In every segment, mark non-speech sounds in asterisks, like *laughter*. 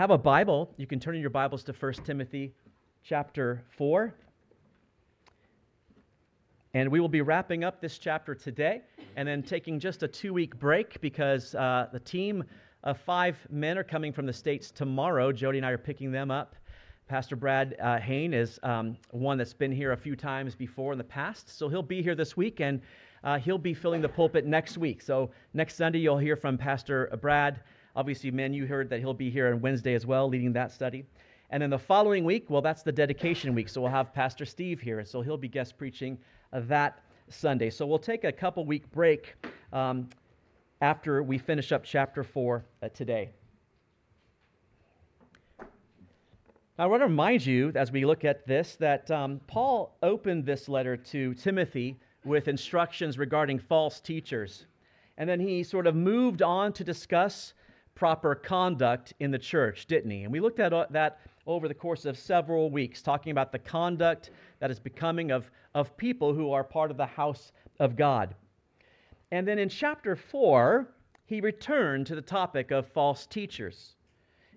have a Bible, you can turn in your Bibles to 1 Timothy chapter 4. And we will be wrapping up this chapter today and then taking just a two week break because uh, the team of five men are coming from the States tomorrow. Jody and I are picking them up. Pastor Brad uh, Hain is um, one that's been here a few times before in the past, so he'll be here this week and uh, he'll be filling the pulpit next week. So next Sunday, you'll hear from Pastor Brad. Obviously, men, you heard that he'll be here on Wednesday as well, leading that study. And then the following week, well, that's the dedication week. So we'll have Pastor Steve here. So he'll be guest preaching that Sunday. So we'll take a couple week break um, after we finish up chapter 4 uh, today. I want to remind you, as we look at this, that um, Paul opened this letter to Timothy with instructions regarding false teachers. And then he sort of moved on to discuss proper conduct in the church, didn't he? And we looked at uh, that over the course of several weeks, talking about the conduct that is becoming of, of people who are part of the house of God. And then in chapter 4, he returned to the topic of false teachers.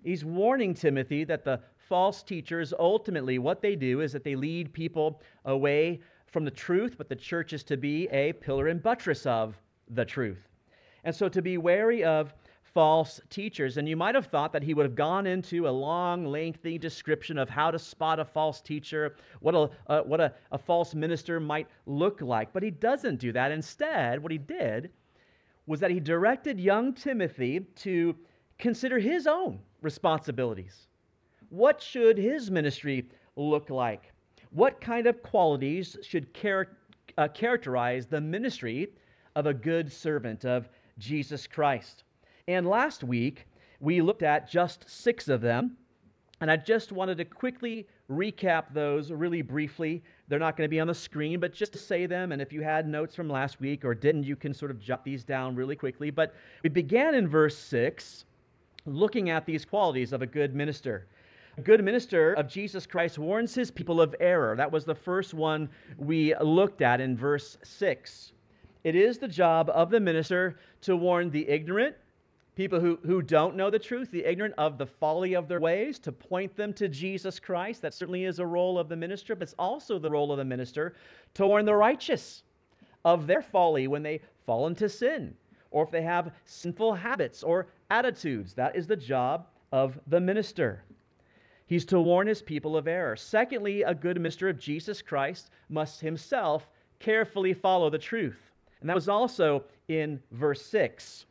He's warning Timothy that the false teachers ultimately what they do is that they lead people away from the truth, but the church is to be a pillar and buttress of the truth. And so to be wary of false teachers. And you might have thought that he would have gone into a long, lengthy description of how to spot a false teacher, what a, uh, what a, a false minister might look like. But he doesn't do that. Instead, what he did was that he directed young Timothy to consider his own responsibilities. What should his ministry look like? What kind of qualities should char- uh, characterize the ministry of a good servant of Jesus Christ? And last week, we looked at just six of them. And I just wanted to quickly recap those really briefly. They're not going to be on the screen, but just to say them. And if you had notes from last week or didn't, you can sort of jot these down really quickly. But we began in verse 6 looking at these qualities of a good minister. A good minister of Jesus Christ warns his people of error. That was the first one we looked at in verse 6. It is the job of the minister to warn the ignorant, people who, who don't know the truth, the ignorant of the folly of their ways, to point them to Jesus Christ. That certainly is a role of the minister, but it's also the role of the minister to warn the righteous of their folly when they fall into sin, or if they have sinful habits or attitudes. That is the job of the minister. He's to warn his people of error. Secondly, a good minister of Jesus Christ must himself carefully follow the truth. And that was also in verse 6.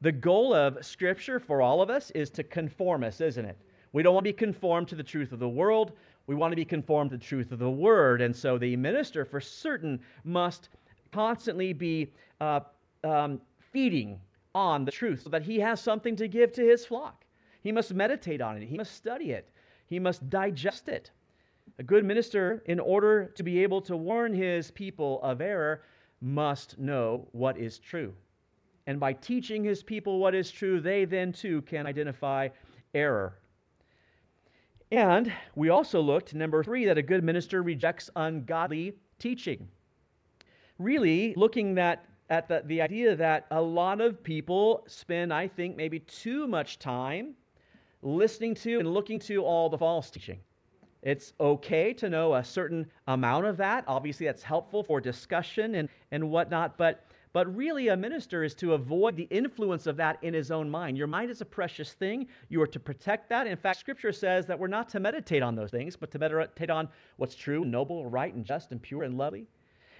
The goal of Scripture for all of us is to conform us, isn't it? We don't want to be conformed to the truth of the world. We want to be conformed to the truth of the Word. And so the minister, for certain, must constantly be uh, um, feeding on the truth so that he has something to give to his flock. He must meditate on it, he must study it, he must digest it. A good minister, in order to be able to warn his people of error, must know what is true. And by teaching his people what is true, they then too can identify error. And we also looked, number three, that a good minister rejects ungodly teaching. Really, looking at, at the, the idea that a lot of people spend, I think, maybe too much time listening to and looking to all the false teaching. It's okay to know a certain amount of that. Obviously, that's helpful for discussion and, and whatnot, but, but really, a minister is to avoid the influence of that in his own mind. Your mind is a precious thing. You are to protect that. In fact, Scripture says that we're not to meditate on those things, but to meditate on what's true, noble, right, and just, and pure, and lovely.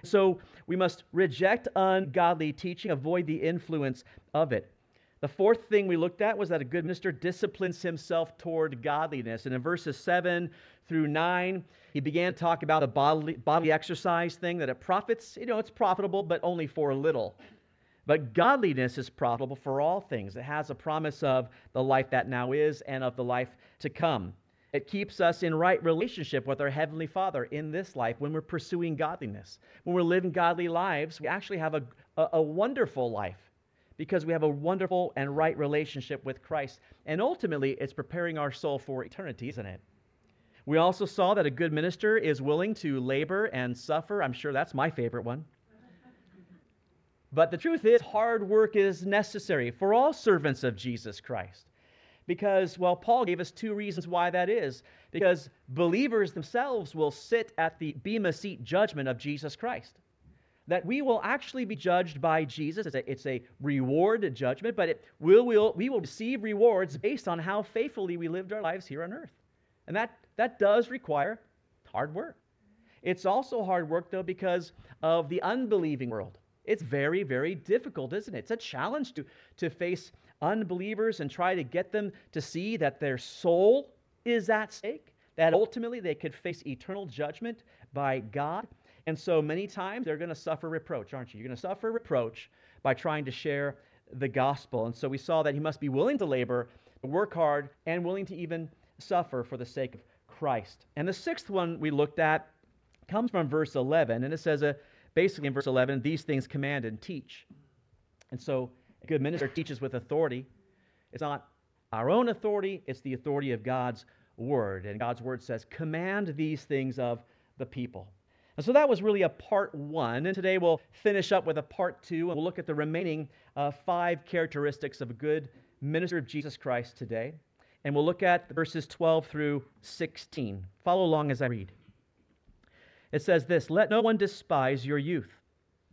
So we must reject ungodly teaching, avoid the influence of it. The fourth thing we looked at was that a good minister disciplines himself toward godliness. And in verses 7 through 9, he began to talk about a bodily, bodily exercise thing that it profits, you know, it's profitable, but only for a little. But godliness is profitable for all things. It has a promise of the life that now is and of the life to come. It keeps us in right relationship with our Heavenly Father in this life when we're pursuing godliness. When we're living godly lives, we actually have a, a, a wonderful life because we have a wonderful and right relationship with Christ. And ultimately, it's preparing our soul for eternity, isn't it? We also saw that a good minister is willing to labor and suffer. I'm sure that's my favorite one. But the truth is, hard work is necessary for all servants of Jesus Christ Because, well, Paul gave us two reasons why that is. Because believers themselves will sit at the Bema seat judgment of Jesus Christ. That we will actually be judged by Jesus. It's a, it's a reward judgment, but it will, will, we will receive rewards based on how faithfully we lived our lives here on earth. And that, that does require hard work. It's also hard work, though, because of the unbelieving world. It's very, very difficult, isn't it? It's a challenge to, to face unbelievers and try to get them to see that their soul is at stake, that ultimately they could face eternal judgment by God. And so many times they're going to suffer reproach, aren't you? You're going to suffer reproach by trying to share the gospel. And so we saw that he must be willing to labor, work hard, and willing to even suffer for the sake of Christ. And the sixth one we looked at comes from verse 11, and it says, uh, basically in verse 11, these things command and teach. And so a good minister teaches with authority. It's not our own authority, it's the authority of God's word. And God's word says, command these things of the people. So that was really a part one. And today we'll finish up with a part two, and we'll look at the remaining uh, five characteristics of a good minister of Jesus Christ today. And we'll look at verses 12 through 16. Follow along as I read. It says this Let no one despise your youth,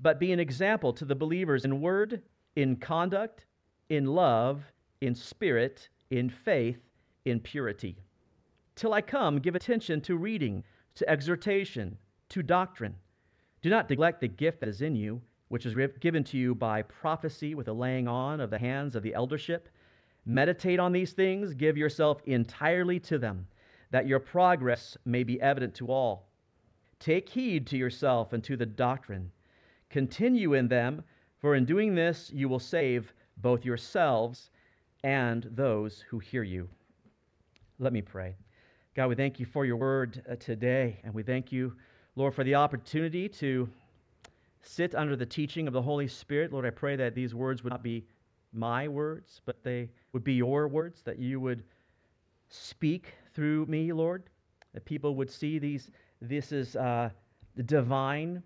but be an example to the believers in word, in conduct, in love, in spirit, in faith, in purity. Till I come, give attention to reading, to exhortation, to doctrine. Do not neglect the gift that is in you, which is given to you by prophecy with a laying on of the hands of the eldership. Meditate on these things, give yourself entirely to them, that your progress may be evident to all. Take heed to yourself and to the doctrine. Continue in them, for in doing this you will save both yourselves and those who hear you. Let me pray. God, we thank you for your word uh, today, and we thank you, Lord, for the opportunity to sit under the teaching of the Holy Spirit. Lord, I pray that these words would not be my words, but they would be your words, that you would speak through me, Lord, that people would see these this is uh, divine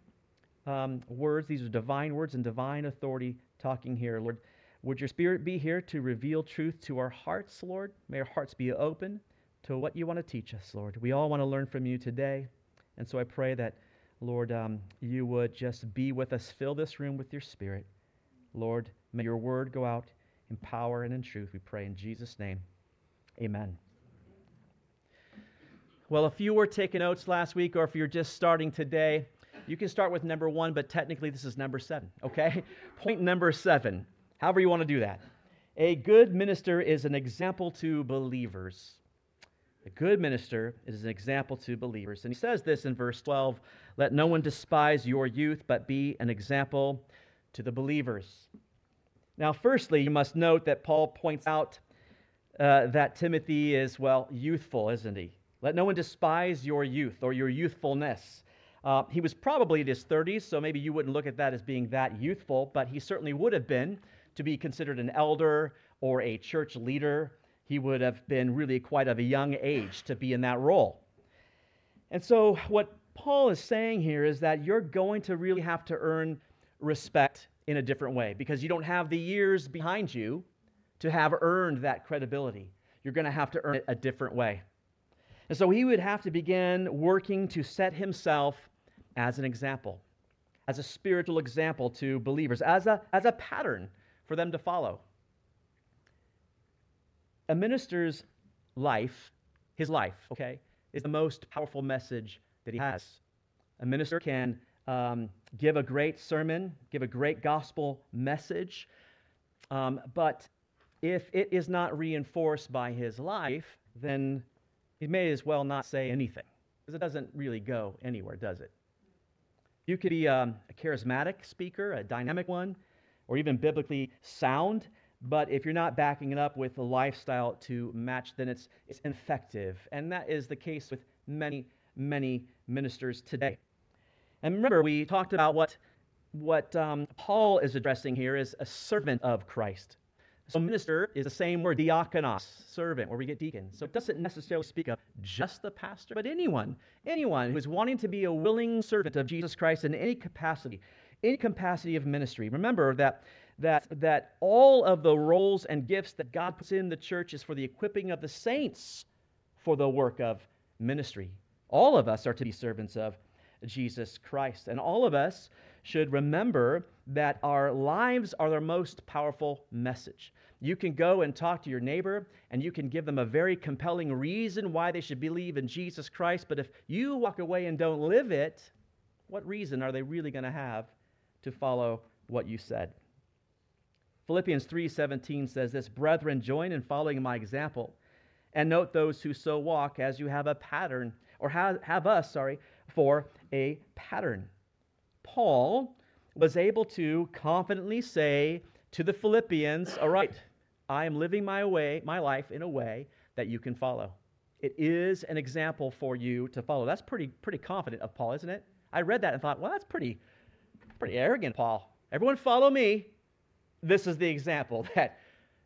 um, words. These are divine words and divine authority talking here. Lord, would your spirit be here to reveal truth to our hearts, Lord? May our hearts be open to what you want to teach us, Lord. We all want to learn from you today. And so I pray that, Lord, um, you would just be with us, fill this room with your spirit. Lord, may your word go out in power and in truth. We pray in Jesus' name. Amen. Well, if you were taking notes last week or if you're just starting today, you can start with number one, but technically this is number seven, okay? *laughs* Point number seven, however you want to do that. A good minister is an example to believers. A good minister is an example to believers. And he says this in verse 12 Let no one despise your youth, but be an example to the believers. Now, firstly, you must note that Paul points out uh, that Timothy is, well, youthful, isn't he? Let no one despise your youth or your youthfulness. Uh, he was probably in his 30s, so maybe you wouldn't look at that as being that youthful, but he certainly would have been to be considered an elder or a church leader. He would have been really quite of a young age to be in that role. And so, what Paul is saying here is that you're going to really have to earn respect in a different way because you don't have the years behind you to have earned that credibility. You're going to have to earn it a different way. And so he would have to begin working to set himself as an example, as a spiritual example to believers, as a, as a pattern for them to follow. A minister's life, his life, okay, is the most powerful message that he has. A minister can um, give a great sermon, give a great gospel message, um, but if it is not reinforced by his life, then he may as well not say anything because it doesn't really go anywhere, does it? You could be um, a charismatic speaker, a dynamic one, or even biblically sound, but if you're not backing it up with a lifestyle to match, then it's, it's ineffective. And that is the case with many, many ministers today. And remember, we talked about what, what um, Paul is addressing here is a servant of Christ. So minister is the same word, diakonos, servant, where we get deacon. So it doesn't necessarily speak of just the pastor, but anyone, anyone who is wanting to be a willing servant of Jesus Christ in any capacity, any capacity of ministry. Remember that that, that all of the roles and gifts that God puts in the church is for the equipping of the saints for the work of ministry. All of us are to be servants of Jesus Christ. And all of us should remember that our lives are their most powerful message. You can go and talk to your neighbor and you can give them a very compelling reason why they should believe in Jesus Christ, but if you walk away and don't live it, what reason are they really going to have to follow what you said? Philippians 3:17 says this, "Brethren, join in following my example, and note those who so walk as you have a pattern or have, have us, sorry, for a pattern." Paul was able to confidently say to the Philippians, "All right, I am living my way, my life in a way that you can follow. It is an example for you to follow." That's pretty pretty confident of Paul, isn't it? I read that and thought, "Well, that's pretty pretty arrogant, Paul. Everyone follow me. This is the example *laughs* that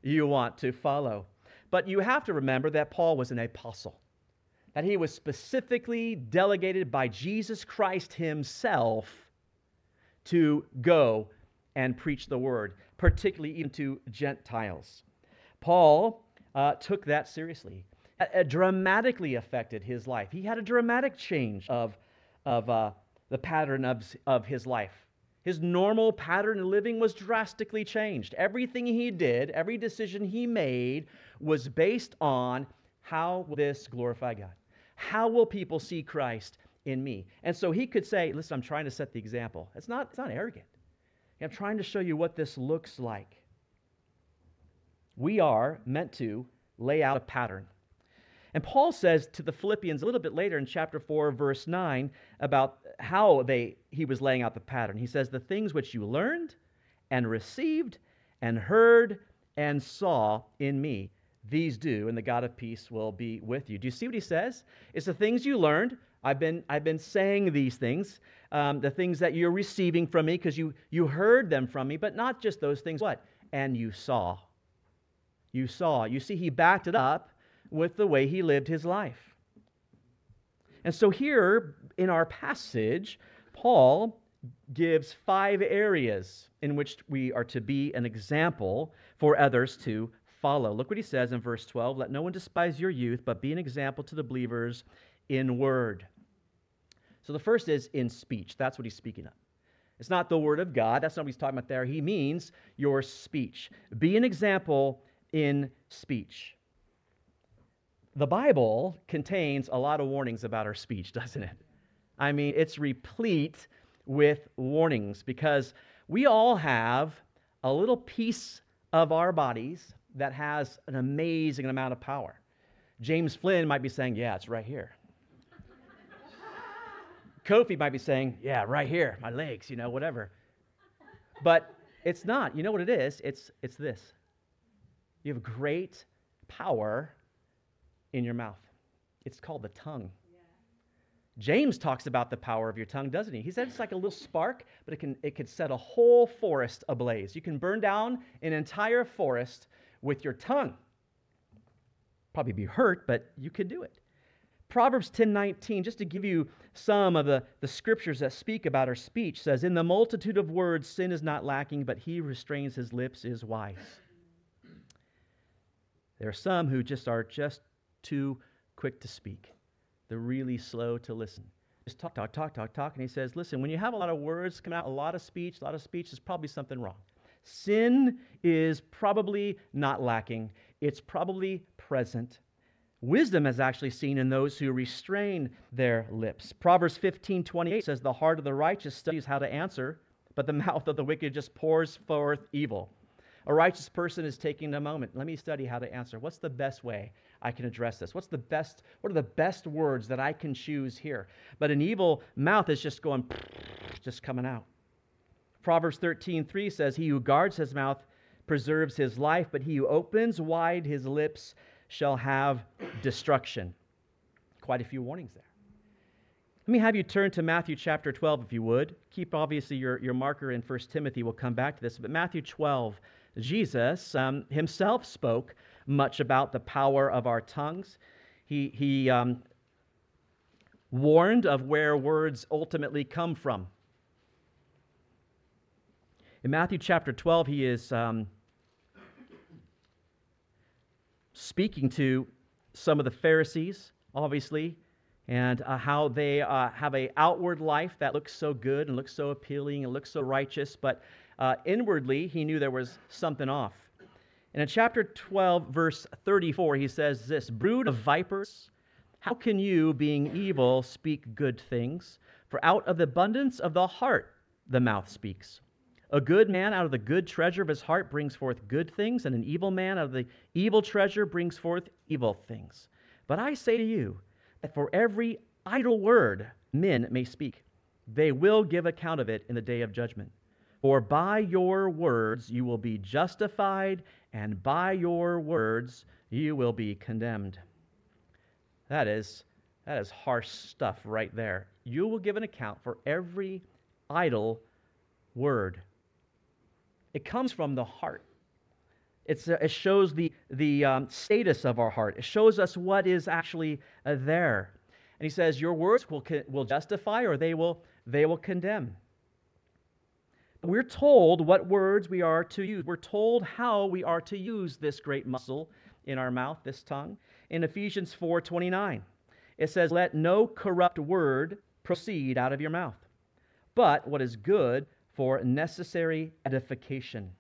you want to follow." But you have to remember that Paul was an apostle. That he was specifically delegated by Jesus Christ himself to go and preach the word, particularly even to Gentiles. Paul uh, took that seriously. It, dramatically affected his life. He had a dramatic change of, of uh, the pattern of, of his life. His normal pattern of living was drastically changed. Everything he did, every decision he made, was based on how will this glorify God? How will people see Christ in me. And so he could say, Listen, I'm trying to set the example. It's not, it's not arrogant. I'm trying to show you what this looks like. We are meant to lay out a pattern. And Paul says to the Philippians a little bit later in chapter 4, verse 9, about how they, he was laying out the pattern. He says, The things which you learned and received and heard and saw in me, these do, and the God of peace will be with you. Do you see what he says? It's the things you learned, I've been, I've been saying these things, um, the things that you're receiving from me because you, you heard them from me, but not just those things. What? And you saw. You saw. You see, he backed it up with the way he lived his life. And so here in our passage, Paul gives five areas in which we are to be an example for others to follow. Look what he says in verse 12 Let no one despise your youth, but be an example to the believers in word. So the first is in speech. That's what he's speaking of. It's not the word of God. That's not what he's talking about there. He means your speech. Be an example in speech. The Bible contains a lot of warnings about our speech, *laughs* doesn't it? I mean, it's replete with warnings because we all have a little piece of our bodies that has an amazing amount of power. James Flynn might be saying, Yeah, it's right here. *laughs* Kofi might be saying, Yeah, right here, my legs, you know, whatever. But it's not. You know what it is? It's, it's this you have great power in your mouth. It's called the tongue. James talks about the power of your tongue, doesn't he? He said it's like a little spark, but it can it could set a whole forest ablaze. You can burn down an entire forest with your tongue. Probably be hurt, but you could do it. Proverbs 10:19, just to give you some of the, the scriptures that speak about our speech, says, In the multitude of words, sin is not lacking, but he restrains his lips is wise. There are some who just are just too quick to speak. They're really slow to listen. Just talk, talk, talk, talk, talk. And he says, Listen, when you have a lot of words come out, a lot of speech, a lot of speech, there's probably something wrong. Sin is probably not lacking, it's probably present. Wisdom is actually seen in those who restrain their lips. Proverbs 15 28 says, The heart of the righteous studies how to answer, but the *laughs* mouth of the wicked just pours forth evil. A righteous person is taking a moment. Let me study how to answer. What's the best way I can address this? What's the best, what are the best words that I can choose here? But an evil mouth is just going, *laughs* just coming out. Proverbs 13 3 says, He who guards his mouth preserves his life, but he who opens wide his lips shall have destruction. Quite a few warnings there. Let me have you turn to Matthew chapter 12, if you would. Keep obviously your, your marker in 1 Timothy. We'll come back to this. But Matthew 12, Jesus um, himself spoke much about the power of our tongues. He, he um, warned of where words ultimately come from. In Matthew chapter 12, he is um, speaking to some of the Pharisees, obviously, and uh, how they uh, have a outward life that looks so good and looks so appealing and looks so righteous, but uh, inwardly he knew there was something off. And in chapter 12, verse 34, he says this Brood of vipers, how can you, being evil, speak good things? For out of the abundance of the heart the mouth speaks. A good man out of the good treasure of his heart brings forth good things, and an evil man out of the evil treasure brings forth evil things. But I say to you that for every idle word men may speak, they will give account of it in the day of judgment. For by your words you will be justified, and by your words you will be condemned. That is, that is harsh stuff right there. You will give an account for every idle word. It comes from the heart. It's, uh, it shows the, the um, status of our heart. It shows us what is actually uh, there. And he says, Your words will, will justify or they will, they will condemn. We're told what words we are to use. We're told how we are to use this great muscle in our mouth, this tongue. In Ephesians 4:29, it says, "Let no corrupt word proceed out of your mouth, but what is good for necessary edification,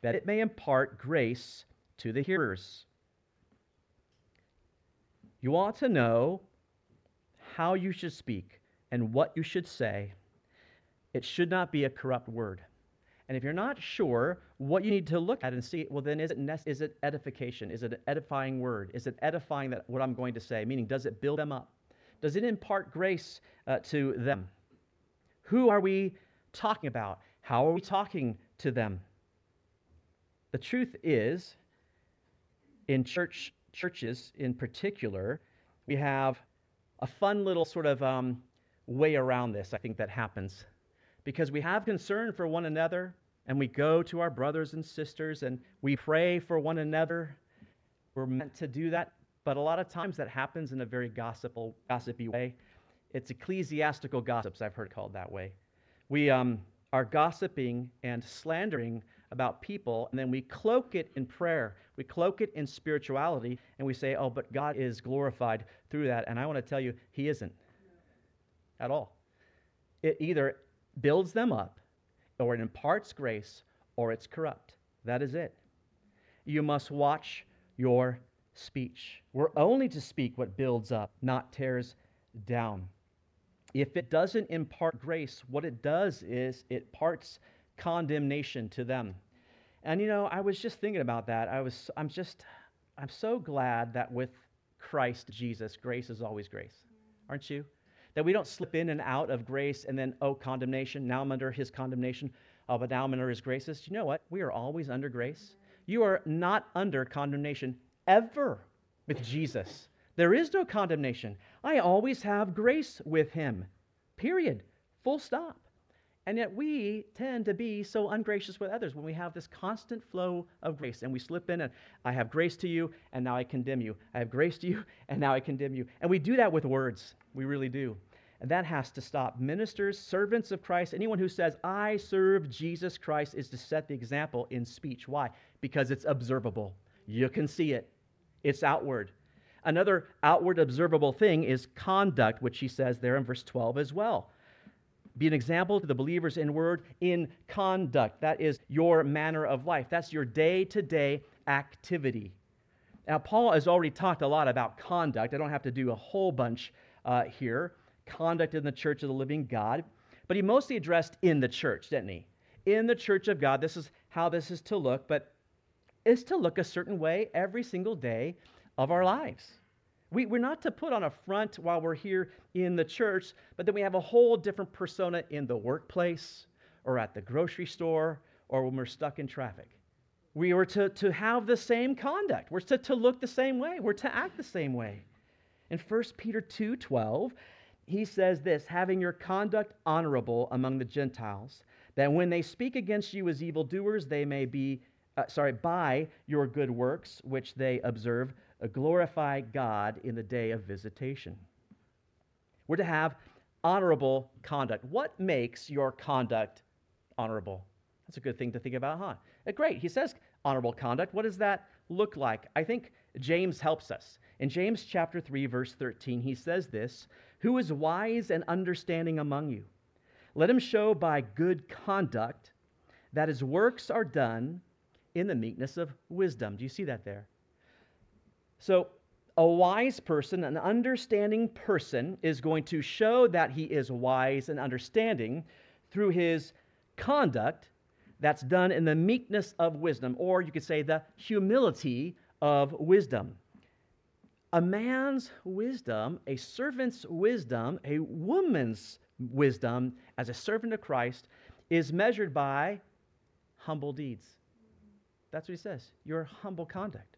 that it may impart grace to the hearers. You ought to know how you should speak and what you should say. It should not be a corrupt word. And if you're not sure what you need to look at and see, well, then is it, is it edification? Is it an edifying word? Is it edifying that what I'm going to say? Meaning, does it build them up? Does it impart grace uh, to them? Who are we talking about? How are we talking to them? The truth is, in church churches in particular, we have a fun little sort of um, way around this. I think that happens because we have concern for one another, and we go to our brothers and sisters and we pray for one another. We're meant to do that, but a lot of times that happens in a very gossipy way. It's ecclesiastical gossips, I've heard called that way. We um, are gossiping and slandering about people, and then we cloak it in prayer. We cloak it in spirituality, and we say, oh, but God is glorified through that. And I want to tell you, He isn't at all. It either builds them up, or it imparts grace, or it's corrupt. That is it. You must watch your speech. We're only to speak what builds up, not tears down if it doesn't impart grace, what it does is it parts condemnation to them. And you know, I was just thinking about that. I was I'm just I'm so glad that with Christ Jesus, grace is always grace. Aren't you? That we don't slip in and out of grace and then oh condemnation, now I'm under his condemnation. Oh, but now I'm under his graces. You know what? We are always under grace. You are not under condemnation ever with Jesus. There is no condemnation. I always have grace with him. Period. Full stop. And yet we tend to be so ungracious with others when we have this constant flow of grace and we slip in and I have grace to you and now I condemn you. I have grace to you *laughs* and now I condemn you. And we do that with words. We really do. And that has to stop. Ministers, servants of Christ, anyone who says, I serve Jesus Christ, is to set the example in speech. Why? Because it's observable. You can see it, it's outward. Another outward observable thing is conduct, which he says there in verse 12 as well. Be an example to the believers in word, in conduct. That is your manner of life. That's your day to day activity. Now, Paul has already talked a lot about conduct. I don't have to do a whole bunch uh, here. Conduct in the church of the living God. But he mostly addressed in the church, didn't he? In the church of God, this is how this is to look, but is to look a certain way every single day of our lives. We, we're not to put on a front while we're here in the church, but then we have a whole different persona in the workplace or at the grocery store or when we're stuck in traffic. We are to, to have the same conduct. We're to, to look the same way. We're to act the same way. In 1 Peter 2 12, he says this having your conduct honorable among the Gentiles, that when they speak against you as evildoers, they may be, uh, sorry, by your good works, which they observe, glorify God in the day of visitation. We're to have honorable conduct. What makes your conduct honorable? That's a good thing to think about, huh? Uh, great. He says honorable conduct. What does that look like? I think James helps us. In James chapter 3 verse 13, he says this, "Who is wise and understanding among you? Let him show by good conduct that his works are done in the meekness of wisdom." Do you see that there? So, a wise person, an understanding person, is going to show that he is wise and understanding through his conduct that's done in the meekness of wisdom, or you could say the humility of wisdom. A man's wisdom, a servant's wisdom, a woman's wisdom as a servant of Christ is measured by humble deeds. That's what he says, your humble conduct.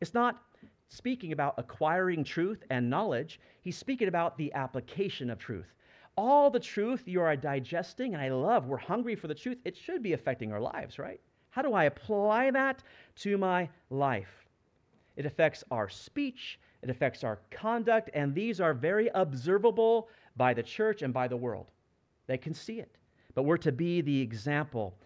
It's not speaking about acquiring truth and knowledge, he's speaking about the application of truth all the truth you are digesting, and I love, we're hungry for the truth, it should be affecting our lives, right? How do I apply that to my life? It affects our speech, it affects our conduct, and these are very observable by the church and by the world. They can see it. But we're to be the example.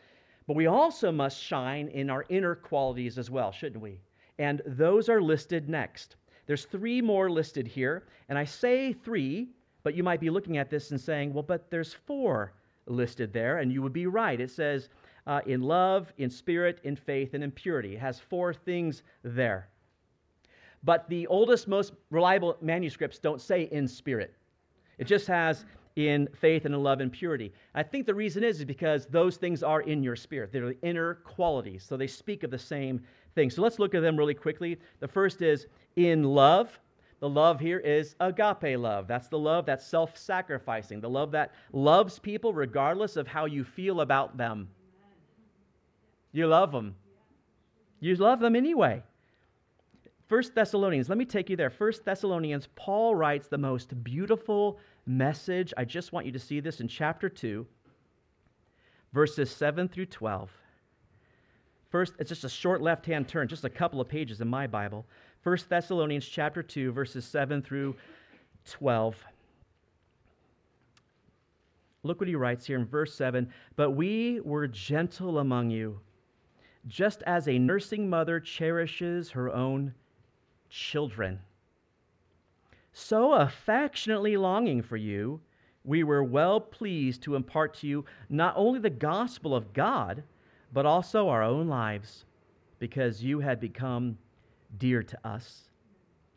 But we also must shine in our inner qualities as well, shouldn't we? And those are listed next. There's three more listed here, and I say three but you might be looking at this and saying, well, but there's four listed there, and you would be right. It says, uh, in love, in spirit, in faith, and in purity. It has four things there. But the oldest, most reliable manuscripts don't say in spirit. It just has in faith and in love and purity. I think the reason is, is because those things are in your spirit. They're the inner qualities. So they speak of the same thing. So let's look at them really quickly. The first is in love. The love here is agape love. That's the love that's self sacrificing, the love that loves people regardless of how you feel about them. You love them. You love them anyway. First Thessalonians, let me take you there. First Thessalonians, Paul writes the most beautiful message. I just want you to see this in chapter 2, verses 7 through 12. First, it's just a short left hand turn, just a couple of pages in my Bible. 1 Thessalonians chapter 2 verses 7 through 12. Look what he writes here in verse 7 But we were gentle among you, just as a nursing mother cherishes her own children. So affectionately longing for you, we were well pleased to impart to you not only the gospel of God, but also our own lives, because you had become dear to us.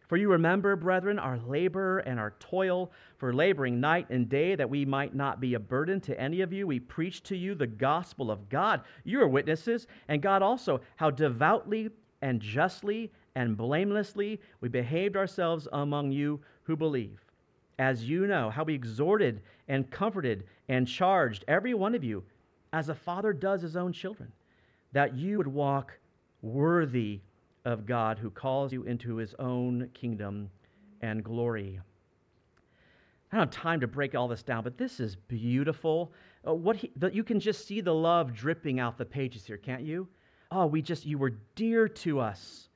For you remember, brethren, our labor and our toil for laboring night and day, that we might not be a burden to any of you. We preached to you the gospel of God. You are witnesses, and God also, how devoutly and justly and blamelessly we behaved ourselves among you who believe. As you know, how we exhorted and comforted and charged every one of you, as a father does his own children, that you would walk worthy of God who calls you into his own kingdom and glory. I don't have time to break all this down, but this is beautiful. Uh, what he, you can just see the love dripping out the pages here, can't you? Oh, we just, you were dear to us.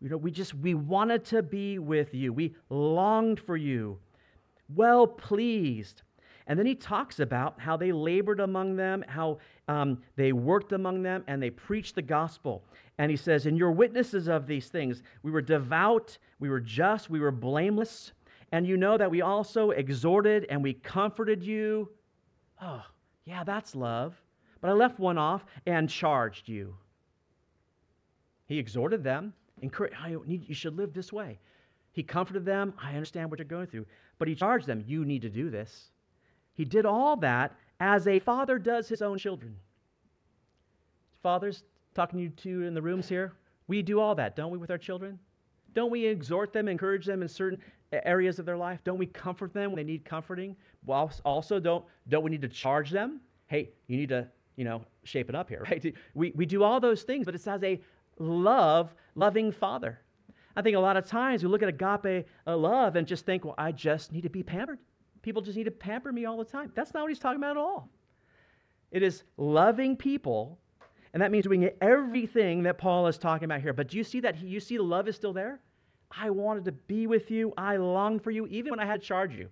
You know, we just, we wanted to be with you. We longed for you. Well pleased and then he talks about how they labored among them, how um, they worked among them, and they preached the gospel. And he says, And you're witnesses of these things. We were devout, we were just, we were blameless. And you know that we also exhorted and we comforted you. Oh, yeah, that's love. But I left one off and charged you. He exhorted them, encouraged, you should live this way. He comforted them. I understand what you're going through. But he charged them, you need to do this. He did all that as a father does his own children. Fathers, talking to you two in the rooms here, we do all that, don't we, with our children? Don't we exhort them, encourage them in certain areas of their life? Don't we comfort them when they need comforting? Also, don't, don't we need to charge them? Hey, you need to, you know, shape it up here, *laughs* right? We, we do all those things, but it's as a love, loving father. I think a lot of times we look at agape uh, love and just think, well, I just need to be pampered. People just need to pamper me all the time. That's not what he's talking about at all. It is loving people, and that means doing everything that Paul is talking about here. But do you see that? You see the love is still there? I wanted to be with you. I longed for you, even when I had to charge you.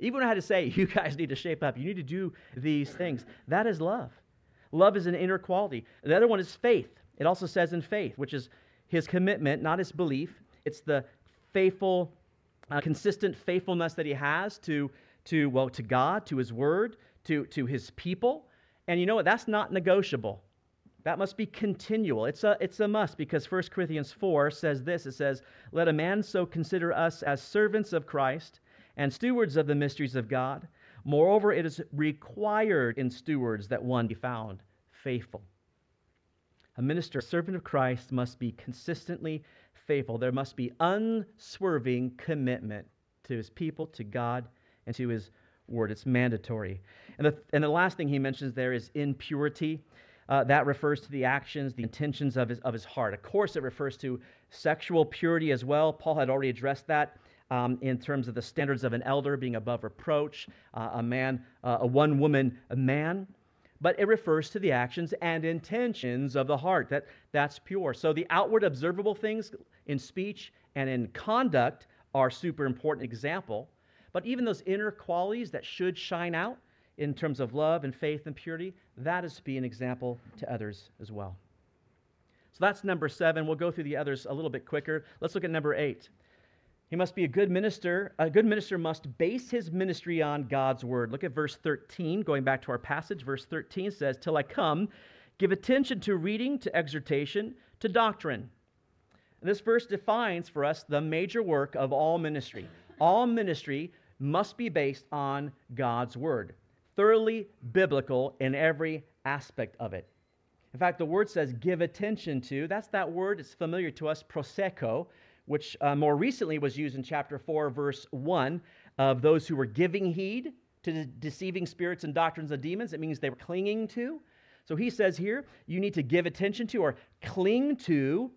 Even when I had to say, *laughs* you guys need to shape up. You need to do these things. That is love. Love is an inner quality. The other one is faith. It also says in faith, which is his commitment, not his belief. It's the faithful, uh, consistent faithfulness that he has to, to, well, to God, to his word, to, to his people. And you know what? That's not negotiable. That must be continual. It's a, it's a must because 1 Corinthians 4 says this it says, Let a man so consider us as servants of Christ and stewards of the mysteries of God. Moreover, it is required in stewards that one be found faithful. A minister, a servant of Christ, must be consistently faithful. There must be unswerving commitment to his people, to God, and to his word. It's mandatory. And the, and the last thing he mentions there is impurity. Uh, that refers to the actions, the intentions of his, of his heart. Of course, it refers to sexual purity as well. Paul had already addressed that um, in terms of the standards of an elder being above reproach, uh, a man, uh, a one woman a man. But it refers to the actions and intentions of the heart. That, that's pure. So the outward observable things in speech and in conduct are super important example. But even those inner qualities that should shine out in terms of love and faith and purity, that is to be an example to others as well. So that's number seven. We'll go through the others a little bit quicker. Let's look at number eight. He must be a good minister. A good minister must base his ministry on God's word. Look at verse 13, going back to our passage. Verse 13 says, Till I come, give attention to reading, to exhortation, to doctrine. And this verse defines for us the major work of all ministry. All ministry must be based on God's word, thoroughly biblical in every aspect of it. In fact, the word says give attention to. That's that word. It's familiar to us, proseko which uh, more recently was used in chapter 4, verse 1, of those who were giving heed to de- deceiving spirits and doctrines of demons. It means they were clinging to. So he says here, you need to give attention to or cling to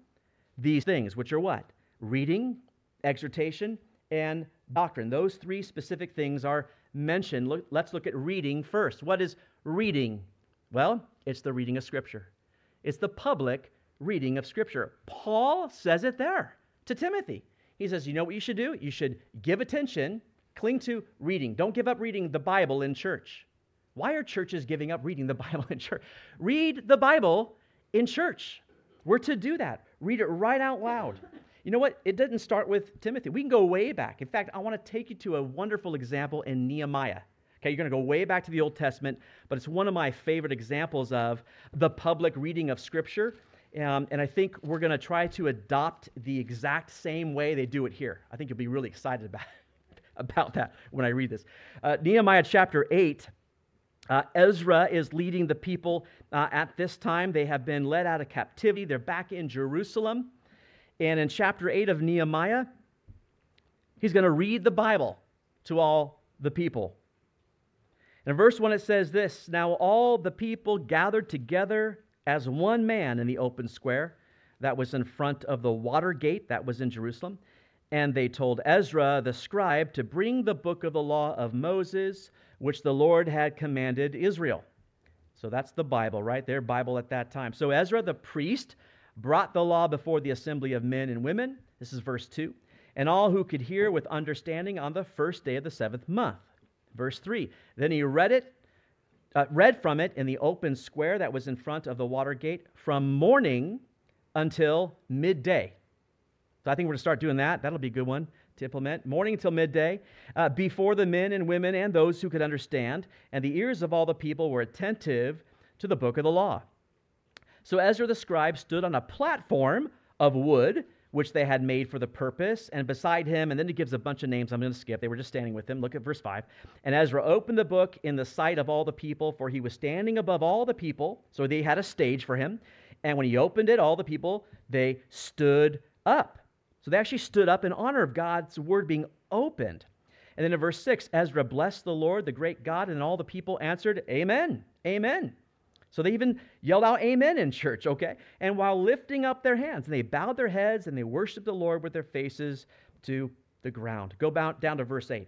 these things, which are what? Reading, exhortation, and doctrine. Those three specific things are mentioned. Look, let's look at reading first. What is reading? Well, it's the reading of Scripture, it's the public reading of Scripture. Paul says it there to Timothy. He says, You know what you should do? You should give attention, cling to reading. Don't give up reading the Bible in church. Why are churches giving up reading the *laughs* Bible in church? Read the Bible in church. We're to do that. Read it right out loud. You know what? It didn't start with Timothy. We can go way back. In fact, I want to take you to a wonderful example in Nehemiah. Okay, you're going to go way back to the Old Testament, but it's one of my favorite examples of the public reading of Scripture. Um, and I think we're going to try to adopt the exact same way they do it here. I think you'll be really excited about, *laughs* about that when I read this. Uh, Nehemiah chapter 8. Uh, Ezra is leading the people uh, at this time. They have been led out of captivity. They're back in Jerusalem. And in chapter 8 of Nehemiah, he's going to read the Bible to all the people. And in verse 1, it says this Now all the people gathered together as one man in the open square that was in front of the water gate that was in Jerusalem. And they told Ezra the scribe to bring the book of the law of Moses, which the Lord had commanded Israel. So that's the Bible, right? Their Bible at that time. So Ezra the priest brought the law before the assembly of men and women. This is verse 2. And all who could hear with understanding on the first day of the seventh month. Verse 3. Then he read it uh, read from it in the open square that was in front of the water gate from morning until midday. So I think we're going to start doing that. That'll be a good one to implement. Morning until midday, uh, before the men and women and those who could understand, and the ears of all the people were attentive to the book of the law. So Ezra the scribe stood on a platform of wood which they had made for the purpose. And beside him, and then he gives a bunch of names I'm going to skip. They were just standing with him. Look at verse 5. And Ezra opened the book in the sight of all the people, for he was standing above all the people. So they had a stage for him. And when he opened it, all the people, they stood up. So they actually stood up in honor of God's word being opened. And then in verse 6, Ezra blessed the Lord, the great God, and all the people answered, Amen, Amen. So they even yelled out amen in church, okay? And while lifting up their hands, and they bowed their heads and they worshiped the Lord with their faces to the ground. Go down to verse 8.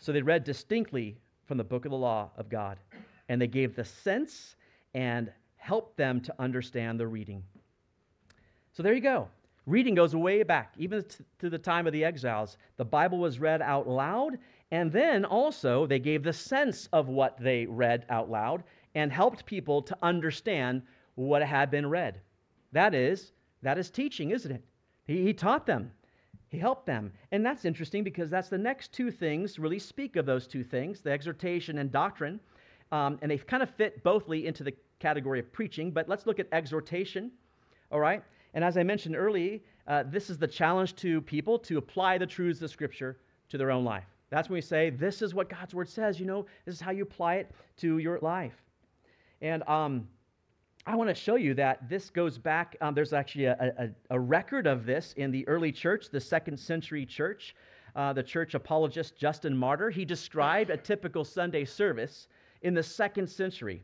So they read distinctly from the book of the law of God, and they gave the sense and helped them to understand the reading. So there you go. Reading goes way back, even to the time of the exiles. The Bible was read out loud, and then also they gave the sense of what they read out loud, and helped people to understand what had been read. That is, that is teaching, isn't it? He, he taught them. He helped them. And that's interesting because that's the next two things really speak of those two things the exhortation and doctrine. Um, and they kind of fit bothly into the category of preaching. But let's look at exhortation. All right? And as I mentioned early, uh, this is the challenge to people to apply the truths of Scripture to their own life. That's when we say, This is what God's Word says. You know, this is how you apply it to your life. And um, I want to show you that this goes back. Um, there's actually a, a, a, record of this in the early church, the second century church, uh, the church apologist Justin Martyr. He described a typical Sunday service in the second century.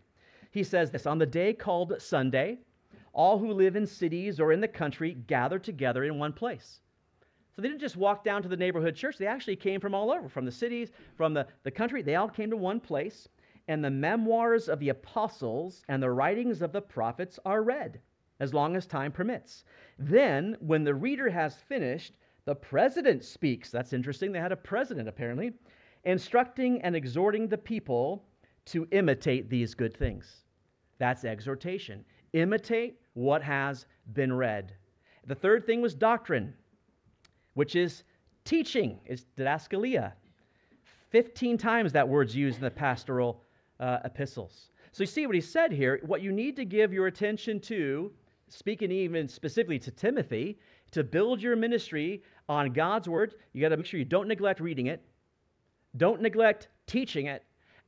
He says this On the day called Sunday, all who live in cities or in the country gather together in one place. So they didn't just walk down to the neighborhood church, they actually came from all over, from the cities, from the, the country. They all came to one place and the memoirs of the apostles and the writings of the prophets are read, as long as time permits. Then, when the reader has finished, the president speaks. That's interesting. They had a president, apparently, instructing and exhorting the people to imitate these good things. That's exhortation. Imitate what has been read. The third thing was doctrine, which is teaching, is didaskalia. 15 times that word's used in the pastoral uh, epistles. So you see what he said here. What you need to give your attention to, speaking even specifically to Timothy, to build your ministry on God's word, you got to make sure you don't neglect reading it, don't neglect teaching it,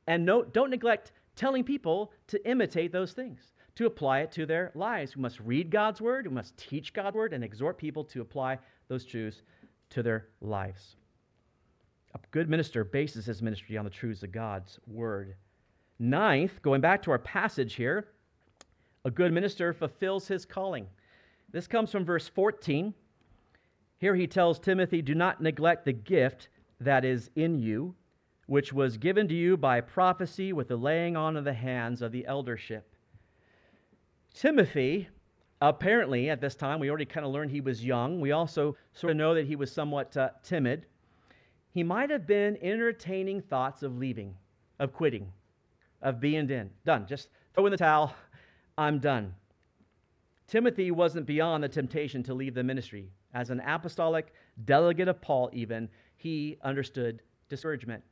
and no, don't neglect telling people to imitate those things, to apply it to their lives. We must read God's word, we must teach God's word, and exhort people to apply those truths to their lives. A good minister bases his ministry on the truths of God's word. Ninth, going back to our passage here, a good minister fulfills his calling. This comes from verse 14. Here he tells Timothy, Do not neglect the gift that is in you, which was given to you by prophecy with the laying on of the hands of the eldership. Timothy, apparently at this time, we already kind of learned he was young. We also sort of know that he was somewhat uh, timid. He might have been entertaining thoughts of leaving, of quitting of being done. Done. Just throw in the towel. I'm done. Timothy wasn't beyond the temptation to leave the ministry. As an apostolic delegate of Paul, even, he understood discouragement.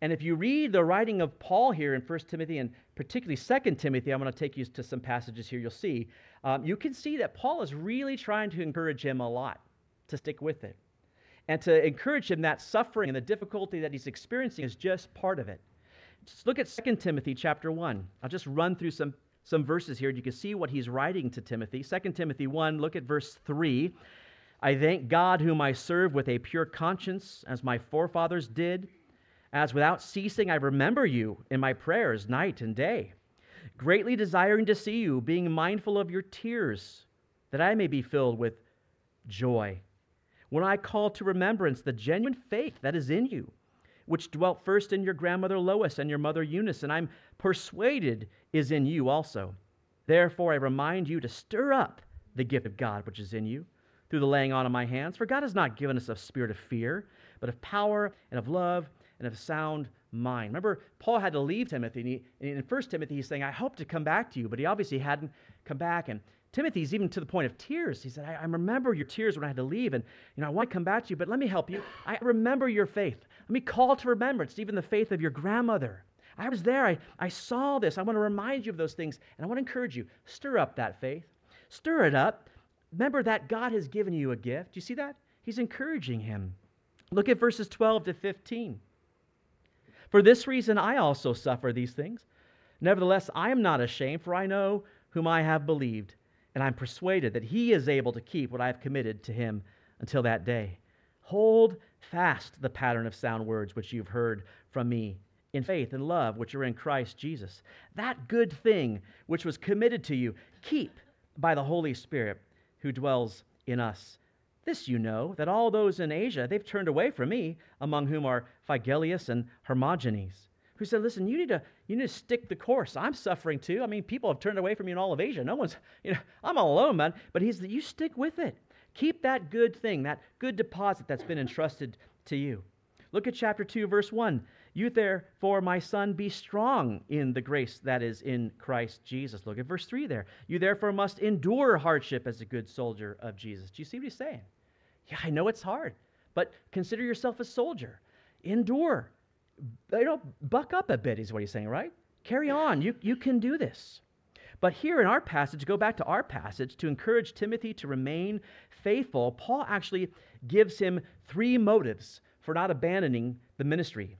And if you read the writing of Paul here in 1 Timothy and particularly 2 Timothy, I'm going to take you to some passages here you'll see, um, you can see that Paul is really trying to encourage him a lot to stick with it. And to encourage him that suffering and the difficulty that he's experiencing is just part of it. Just look at 2 Timothy chapter 1. I'll just run through some, some verses here. You can see what he's writing to Timothy. 2 Timothy 1, look at verse 3. I thank God whom I serve with a pure conscience, as my forefathers did, as without ceasing I remember you in my prayers night and day, greatly desiring to see you, being mindful of your tears, that I may be filled with joy. When I call to remembrance the genuine faith that is in you, which dwelt first in your grandmother Lois and your mother Eunice, and I'm persuaded is in you also. Therefore, I remind you to stir up the gift of God which is in you through the laying on of my hands. For God has not given us a spirit of fear, but of power and of love and of sound mind. Remember, Paul had to leave Timothy. And, in 1 Timothy, he's saying, I hope to come back to you. But he obviously hadn't come back. And Timothy's even to the point of tears. He said, I, I, remember your tears when I had to leave, and you know, I want to come back to you, but let me help you. I remember your faith. Let me call to remembrance even the faith of your grandmother. I was there. I, I saw this. I want to remind you of those things, and I want to encourage you. Stir up that faith. Stir it up. Remember that God has given you a gift. Do you see that? He's encouraging him. Look at verses 12 to 15. For this reason I also suffer these things. Nevertheless, I am not ashamed, for I know whom I have believed and I'm persuaded that he is able to keep what I have committed to him until that day. Hold fast the pattern of sound words which you've heard from me in faith and love which are in Christ Jesus. That good thing which was committed to you, keep by the Holy Spirit who dwells in us. This you know, that all those in Asia, they've turned away from me, among whom are Phygellus and Hermogenes who said, Listen, you need to you need to stick the course. I'm suffering too. I mean, people have turned away from me in all of Asia. No one's, you know, I'm all alone, man. But he's you stick with it. Keep that good thing, that good deposit that's been entrusted to you. Look at chapter 2, verse 1. You therefore, my son, be strong in the grace that is in Christ Jesus. Look at verse 3 there. You therefore must endure hardship as a good soldier of Jesus. Do you see what he's saying? Yeah, I know it's hard, but consider yourself a soldier. Endure. You know, buck up a bit, is what he's saying, right? Carry on. You, you can do this. But here in our passage, go back to our passage, to encourage Timothy to remain faithful, Paul actually gives him three motives for not abandoning the ministry.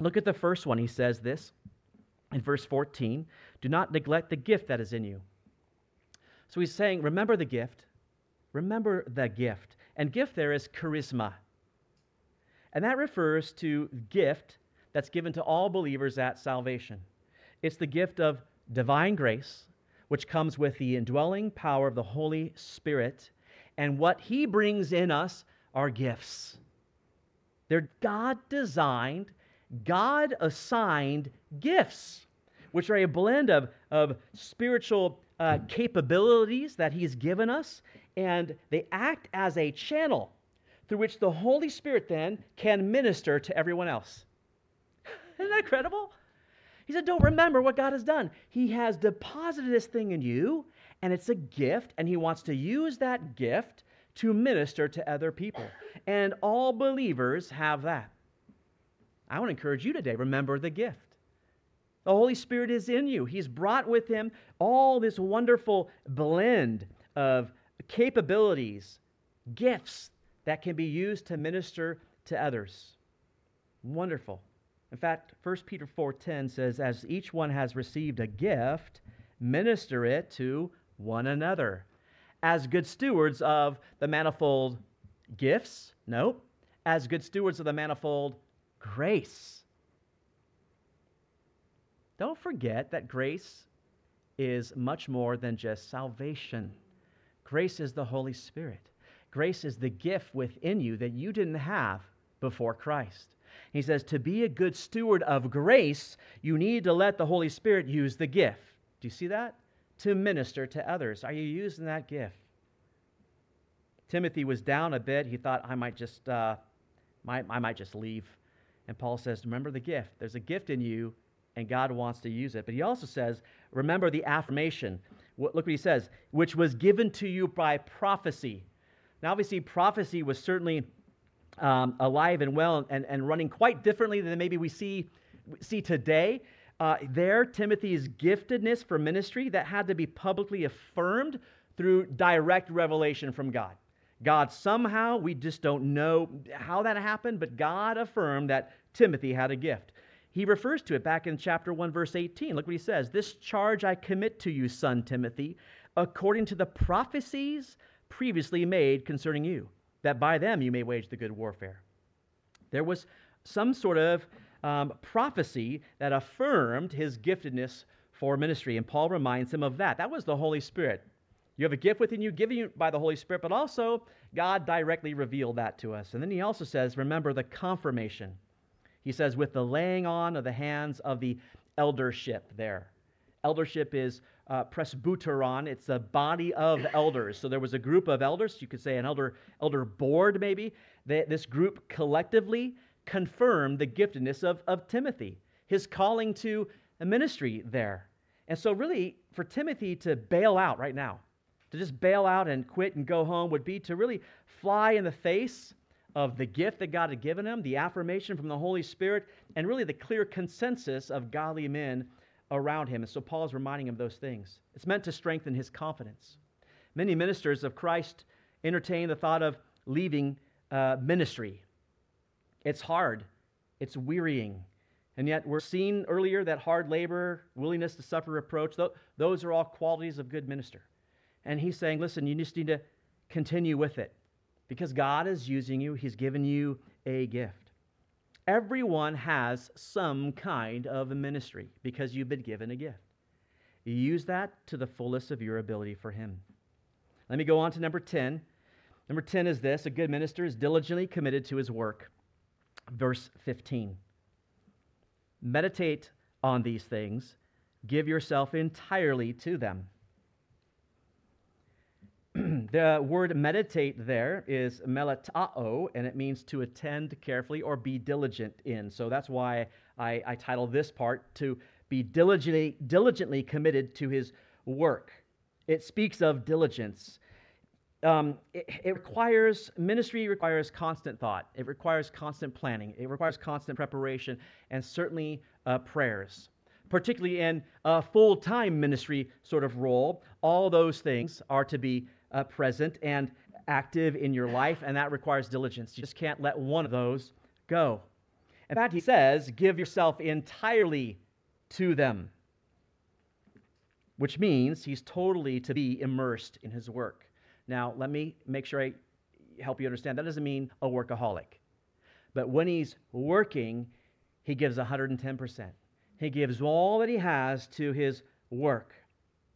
Look at the first one. He says this in verse 14 Do not neglect the gift that is in you. So he's saying, Remember the gift. Remember the gift. And gift there is charisma. And that refers to gift that's given to all believers at salvation. It's the gift of divine grace, which comes with the indwelling power of the Holy Spirit. And what He brings in us are gifts. They're God designed, God assigned gifts, which are a blend of, of spiritual uh, capabilities that He's given us, and they act as a channel through which the Holy Spirit then can minister to everyone else. *laughs* Isn't that incredible? He said, Don't remember what God has done. He has deposited this thing in you, and it's a gift, and He wants to use that gift to minister to other people. And all believers have that. I want to encourage you today remember the gift. The Holy Spirit is in you. He's brought with Him all this wonderful blend of capabilities, gifts that can be used to minister to others. Wonderful. In fact, 1 Peter 4:10 says as each one has received a gift, minister it to one another as good stewards of the manifold gifts? No, as good stewards of the manifold grace. Don't forget that grace is much more than just salvation. Grace is the Holy Spirit. Grace is the gift within you that you didn't have before Christ. He says, to be a good steward of grace, you need to let the Holy Spirit use the gift. Do you see that? To minister to others. Are you using that gift? Timothy was down a bit. He thought, I might just, uh, might, I might just leave. And Paul says, Remember the gift. There's a gift in you, and God wants to use it. But he also says, Remember the affirmation. Look what he says, which was given to you by prophecy. Now, obviously, prophecy was certainly um, alive and well and, and running quite differently than maybe we see, see today. Uh, there, Timothy's giftedness for ministry that had to be publicly affirmed through direct revelation from God. God somehow, we just don't know how that happened, but God affirmed that Timothy had a gift. He refers to it back in chapter 1, verse 18. Look what he says This charge I commit to you, son Timothy, according to the prophecies previously made concerning you, that by them you may wage the good warfare. There was some sort of um, prophecy that affirmed his giftedness for ministry, and Paul reminds him of that. That was the Holy Spirit. You have a gift within you, given you by the Holy Spirit, but also God directly revealed that to us. And then he also says, remember the confirmation. He says, with the laying on of the hands of the eldership there. Eldership is uh, presbyteron. It's a body of elders. So there was a group of elders. You could say an elder elder board, maybe. They, this group collectively confirmed the giftedness of, of Timothy, his calling to a ministry there. And so, really, for Timothy to bail out right now, to just bail out and quit and go home would be to really fly in the face of the gift that God had given him, the affirmation from the Holy Spirit, and really the clear consensus of godly men around him. And so Paul is reminding him of those things. It's meant to strengthen his confidence. Many ministers of Christ entertain the thought of leaving uh, ministry. It's hard, it's wearying. And yet, we're seeing earlier that hard labor, willingness to suffer reproach, those are all qualities of good minister. And he's saying, listen, you just need to continue with it because God is using you, He's given you a gift. Everyone has some kind of ministry because you've been given a gift. Use that to the fullest of your ability for Him. Let me go on to number 10. Number 10 is this a good minister is diligently committed to his work. Verse 15. Meditate on these things, give yourself entirely to them. *clears throat* the word meditate there is meletao, and it means to attend carefully or be diligent in. So that's why I, I title this part to be diligently, diligently committed to his work. It speaks of diligence. Um, it, it, requires, ministry requires constant thought. It requires constant planning. It requires constant preparation and certainly uh, prayers. Particularly in a full time ministry sort of role, all those things are to be uh, present and active in your life, and that requires diligence. You just can't let one of those go. In fact, he says, give yourself entirely to them, which means he's totally to be immersed in his work. Now, let me make sure I help you understand. That doesn't mean a workaholic. But when he's working, he gives 110%. He gives all that he has to his work.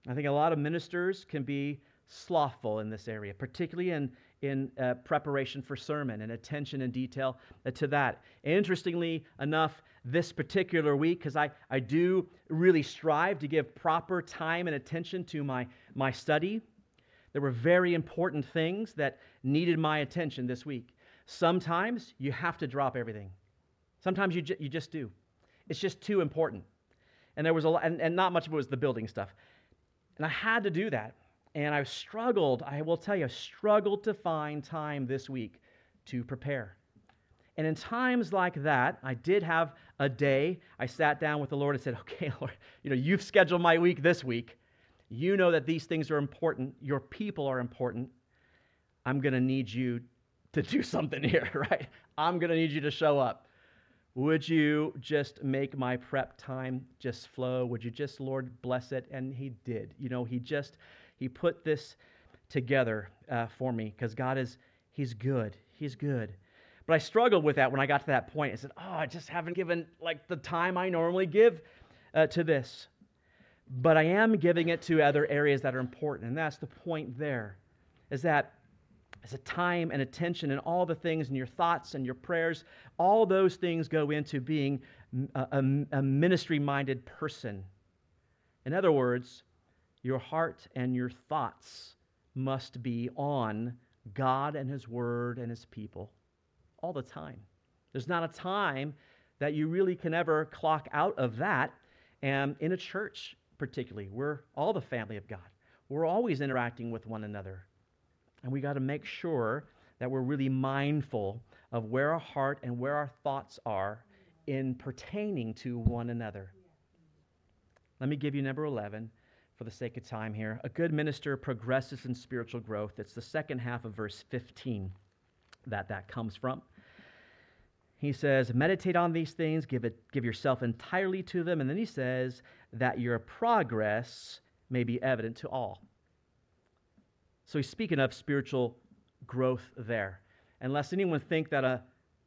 I think a lot of ministers can be slothful in this area, particularly in, in uh, preparation for sermon and attention and detail uh, to that. Interestingly enough, this particular week, because I, I do really strive to give proper time and attention to my, my study, there were very important things that needed my attention this week. Sometimes you have to drop everything. Sometimes you, ju- you just do. It's just too important. And there was a lot, and, and not much of it was the building stuff. And I had to do that. And I've struggled, I will tell you, I struggled to find time this week to prepare. And in times like that, I did have a day. I sat down with the Lord and said, *laughs* Okay, Lord, you know, you've scheduled my week this week. You know that these things are important. Your people are important. I'm going to need you to do *laughs* something here, *laughs* right? I'm going to need you to show up. Would you just make my prep time just flow? Would you just, Lord, bless it? And he did. You know, he just he put this together uh, for me because God is, He's good. He's good. But I struggled with that when I got to that point. I said, Oh, I just haven't given like the time I normally give uh, to this. But I am giving it to other areas that are important. And that's the point there is that as a time and attention and all the things and your thoughts and your prayers, all those things go into being a, a, a ministry minded person. In other words, your heart and your thoughts must be on God and His Word and His people all the time. There's not a time that you really can ever clock out of that. And in a church, particularly, we're all the family of God. We're always interacting with one another. And we got to make sure that we're really mindful of where our heart and where our thoughts are in pertaining to one another. Let me give you number 11 for the sake of time here. A good minister progresses in spiritual growth. It's the second half of verse 15 that that comes from. He says, Meditate on these things, give, it, give yourself entirely to them. And then he says, That your progress may be evident to all. So he's speaking of spiritual growth there. Unless anyone think that a,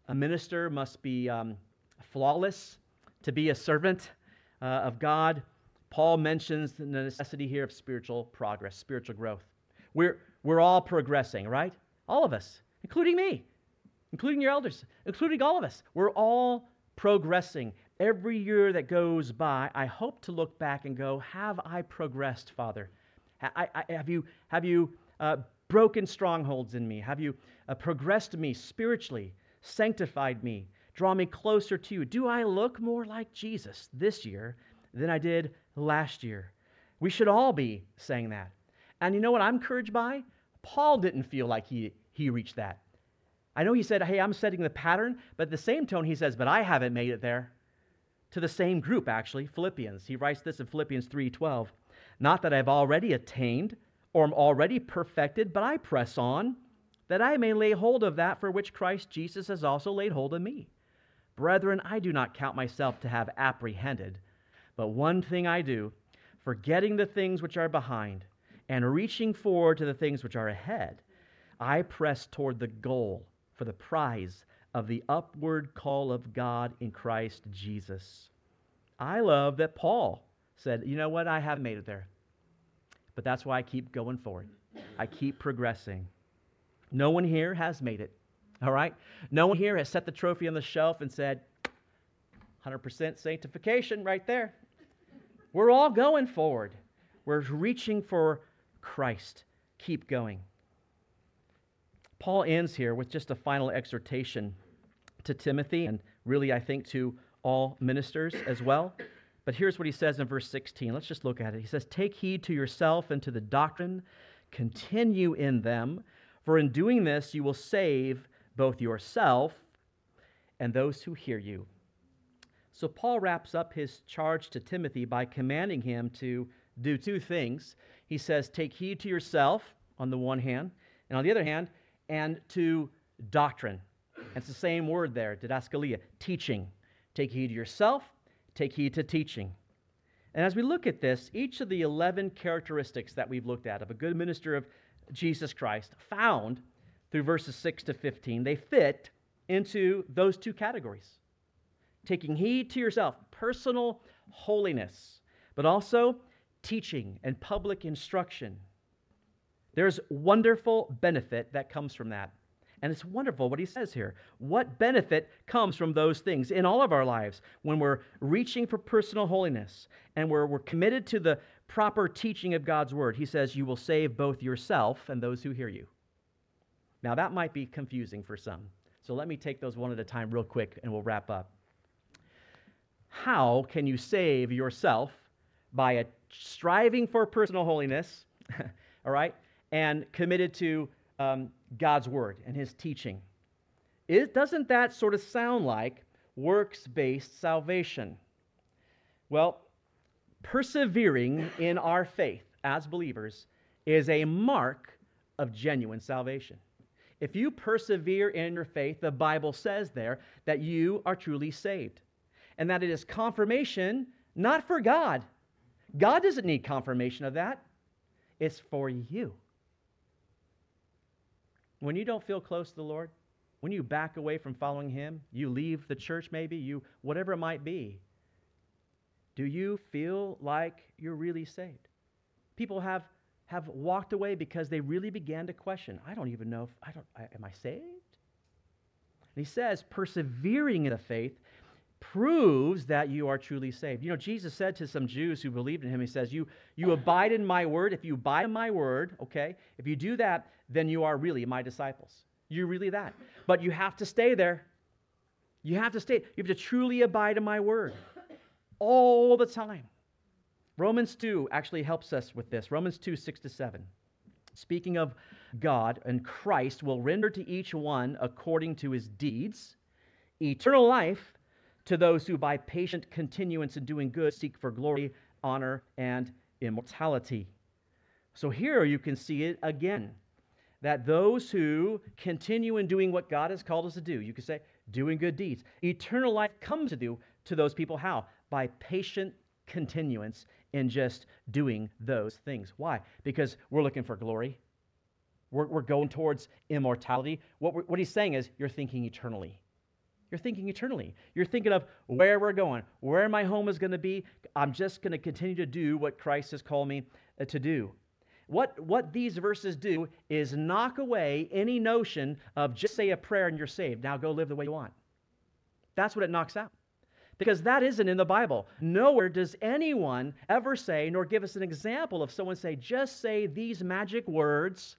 a minister must be um, flawless to be a servant uh, of God, Paul mentions the necessity here of spiritual progress, spiritual growth. We're, we're all progressing, right? All of us, including me, including your elders, including all of us. We're all progressing. Every year that goes by, I hope to look back and go, Have I progressed, Father? I, I, have you, have you uh, broken strongholds in me? Have you uh, progressed me spiritually, sanctified me, draw me closer to you? Do I look more like Jesus this year than I did last year. We should all be saying that. And you know what I'm encouraged by? Paul didn't feel like he, he reached that. I know he said, Hey, I'm setting the pattern, but the same tone, he says, But I haven't made it there. To the same group, actually, Philippians. He writes this in Philippians 3:12. Not that I've already attained or am already perfected, but I press on, that I may lay hold of that for which Christ Jesus has also laid hold of me. Brethren, I do not count myself to have apprehended. But one thing I do, forgetting the things which are behind and reaching forward to the things which are ahead, I press toward the goal for the prize of the upward call of God in Christ Jesus. I love that Paul said, You know what? I haven't made it there. But that's why I keep going forward. I keep progressing. No one here has made it. All right? No one here has set the trophy on the shelf and said, 100% sanctification right there. We're all going forward. We're reaching for Christ. keep going. Paul ends here with just a final exhortation to Timothy, and really, I think, to all ministers as well. But here's what he says in verse 16. Let's just look at it. He says, Take heed to yourself and to the doctrine, continue in them, for in doing this you will save both yourself and those who hear you. So Paul wraps up his charge to Timothy by commanding him to do two things. He says, Take heed to yourself on the one hand, and on the other hand, and to doctrine. It's the same word there, didaskalia, teaching. Take heed to yourself, take heed to teaching. And as we look at this, each of the 11 characteristics that we've looked at of a good minister of Jesus Christ found through verses 6 to 15, they fit into those two categories taking heed to yourself, personal holiness, but also teaching and public instruction. There's wonderful benefit that comes from that. And it's wonderful what he says here. What benefit comes from those things in all of our lives when we're reaching for personal holiness and we're, we're committed to the proper teaching of God's word? He says, You will save both yourself and those who hear you. Now, that might be confusing for some. So let me take those one at a time, real quick, and we'll wrap up. How can you save yourself by a, striving for personal holiness, *laughs* all right, and committed to um, God's word and his teaching? It, doesn't that sort of sound like works based salvation? Well, persevering in our faith as believers is a mark of genuine salvation. If you persevere in your faith, the Bible says there that you are truly saved and that it is confirmation not for God. God doesn't need confirmation of that, it's for you. When you don't feel close to the Lord, when you back away from following Him, you leave the church maybe, you whatever it might be, do you feel like you're really saved? People have have walked away because they really began to question. I don't even know if I don't I, am I saved? And he says, persevering in the faith proves that you are truly saved. You know, Jesus said to some Jews who believed in him, He says, You, you abide in my word. If you abide in my word, okay, if you do that, then you are really my disciples. You're really that. But you have to stay there. You have to stay. You have to truly abide in my word all the time. Romans 2 actually helps us with this. Romans 2, 6 to 7. Speaking of God and Christ will render to each one according to his deeds eternal life to those who, by patient continuance in doing good, seek for glory, honor, and immortality. So here you can see it again that those who continue in doing what God has called us to do, you could say, doing good deeds, eternal life comes to do to those people. How? By patient continuance in just doing those things. Why? Because we're looking for glory. We're, we're going towards immortality. What, what he's saying is, you're thinking eternally. You're thinking eternally. You're thinking of where we're going, where my home is going to be. I'm just going to continue to do what Christ has called me uh, to do. What, what these verses do is knock away any notion of just say a prayer and you're saved. Now go live the way you want. That's what it knocks out. Because that isn't in the Bible. Nowhere does anyone ever say, nor give us an example of someone say, just say these magic words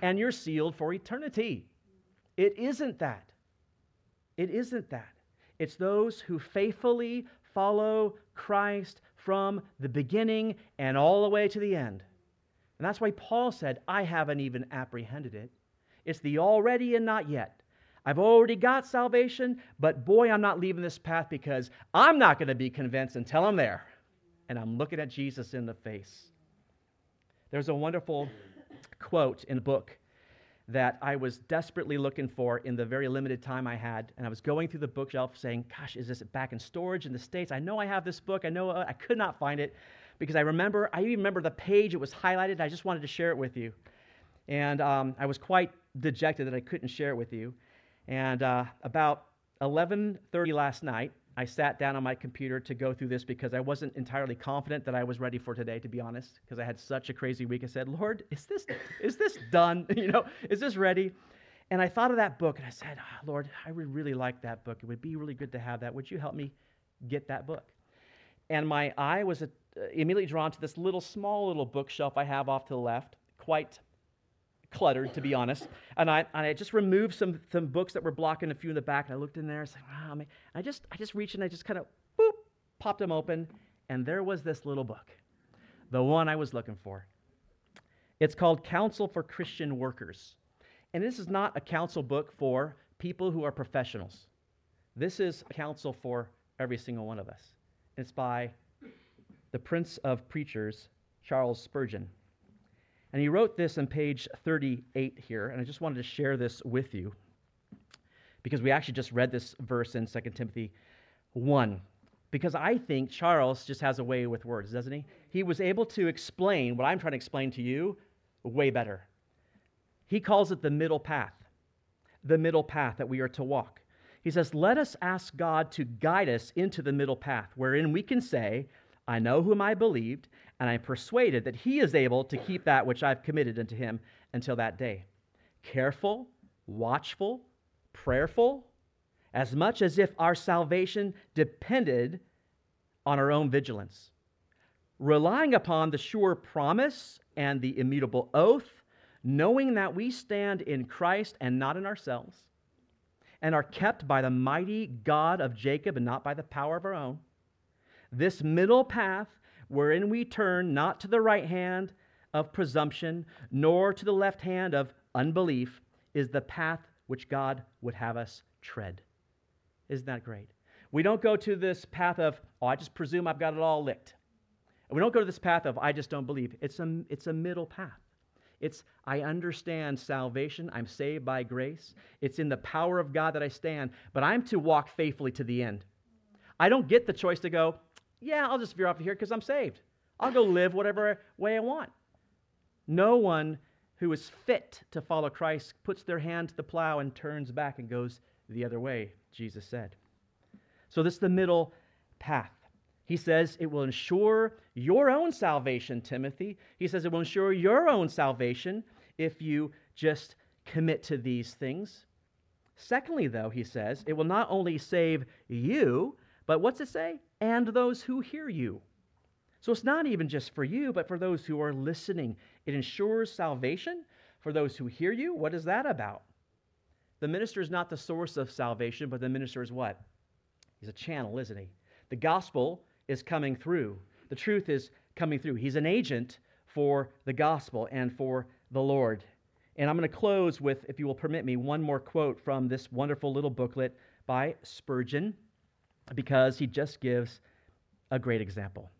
and you're sealed for eternity. It isn't that. It isn't that. It's those who faithfully follow Christ from the beginning and all the way to the end. And that's why Paul said, I haven't even apprehended it. It's the already and not yet. I've already got salvation, but boy, I'm not leaving this path because I'm not going to be convinced until I'm there. And I'm looking at Jesus in the face. There's a wonderful quote in the book that I was desperately looking for in the very limited time I had. And I was going through the bookshelf saying, Gosh, is this back in storage in the States? I know I have this book. I know uh, I could not find it because I remember, I even remember the page it was highlighted. I just wanted to share it with you. And um, I was quite dejected that I couldn't share it with you. And uh, about 11:30 last night, I sat down on my computer to go through this because I wasn't entirely confident that I was ready for today, to be honest, because I had such a crazy week. I said, Lord, is this, is this done? *laughs* you know, is this ready? And I thought of that book and I said, oh, Lord, I would really like that book. It would be really good to have that. Would you help me get that book? And my eye was uh, immediately drawn to this little, small little bookshelf I have off to the left, quite cluttered, to be honest. And I, and I just removed some, some books that were blocking a few in the back. And I looked in there. I like, wow, man. I just, I just reached and I just kind of, boop, popped them open. And there was this little book, the one I was looking for. It's called Counsel for Christian Workers. And this is not a counsel book for people who are professionals. This is a counsel for every single one of us. It's by the Prince of Preachers, Charles Spurgeon. And he wrote this on page 38 here, and I just wanted to share this with you because we actually just read this verse in 2 Timothy 1. Because I think Charles just has a way with words, doesn't he? He was able to explain what I'm trying to explain to you way better. He calls it the middle path, the middle path that we are to walk. He says, Let us ask God to guide us into the middle path, wherein we can say, I know whom I believed, and I am persuaded that he is able to keep that which I've committed unto him until that day. Careful, watchful, prayerful, as much as if our salvation depended on our own vigilance. Relying upon the sure promise and the immutable oath, knowing that we stand in Christ and not in ourselves, and are kept by the mighty God of Jacob and not by the power of our own this middle path wherein we turn not to the right hand of presumption, nor to the left hand of unbelief, is the path which God would have us tread. Isn't that great? We don't go to this path of, oh, I just presume I've got it all licked. We don't go to this path of, I just don't believe. It's a, it's a middle path. It's, I understand salvation. I'm saved by grace. It's in the power of God that I stand, but I'm to walk faithfully to the end. I don't get the choice to go, yeah, I'll just veer off of here because I'm saved. I'll go live whatever way I want. No one who is fit to follow Christ puts their hand to the plow and turns back and goes the other way, Jesus said. So, this is the middle path. He says it will ensure your own salvation, Timothy. He says it will ensure your own salvation if you just commit to these things. Secondly, though, he says, it will not only save you, but what's it say? And those who hear you. So it's not even just for you, but for those who are listening. It ensures salvation for those who hear you. What is that about? The minister is not the source of salvation, but the minister is what? He's a channel, isn't he? The gospel is coming through. The truth is coming through. He's an agent for the gospel and for the Lord. And I'm going to close with, if you will permit me, one more quote from this wonderful little booklet by Spurgeon because he just gives a great example.